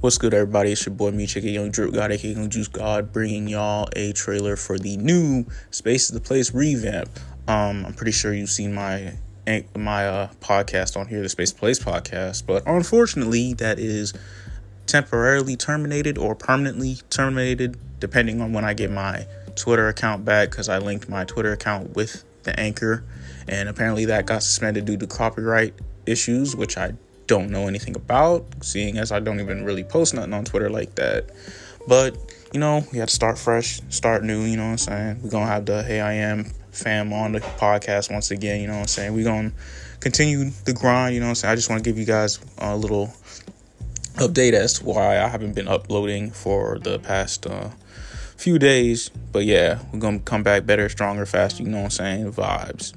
What's good, everybody? It's your boy, me, Chicken Young Drip God, aka Young Juice God, bringing y'all a trailer for the new Space is the Place revamp. Um, I'm pretty sure you've seen my my uh, podcast on here, the Space Place podcast, but unfortunately, that is temporarily terminated or permanently terminated, depending on when I get my Twitter account back, because I linked my Twitter account with the anchor, and apparently that got suspended due to copyright issues, which I don't know anything about, seeing as I don't even really post nothing on Twitter like that. But, you know, we had to start fresh, start new, you know what I'm saying? We're going to have the Hey I Am fam on the podcast once again, you know what I'm saying? We're going to continue the grind, you know what I'm saying? I just want to give you guys a little update as to why I haven't been uploading for the past uh, few days. But yeah, we're going to come back better, stronger, faster, you know what I'm saying? Vibes.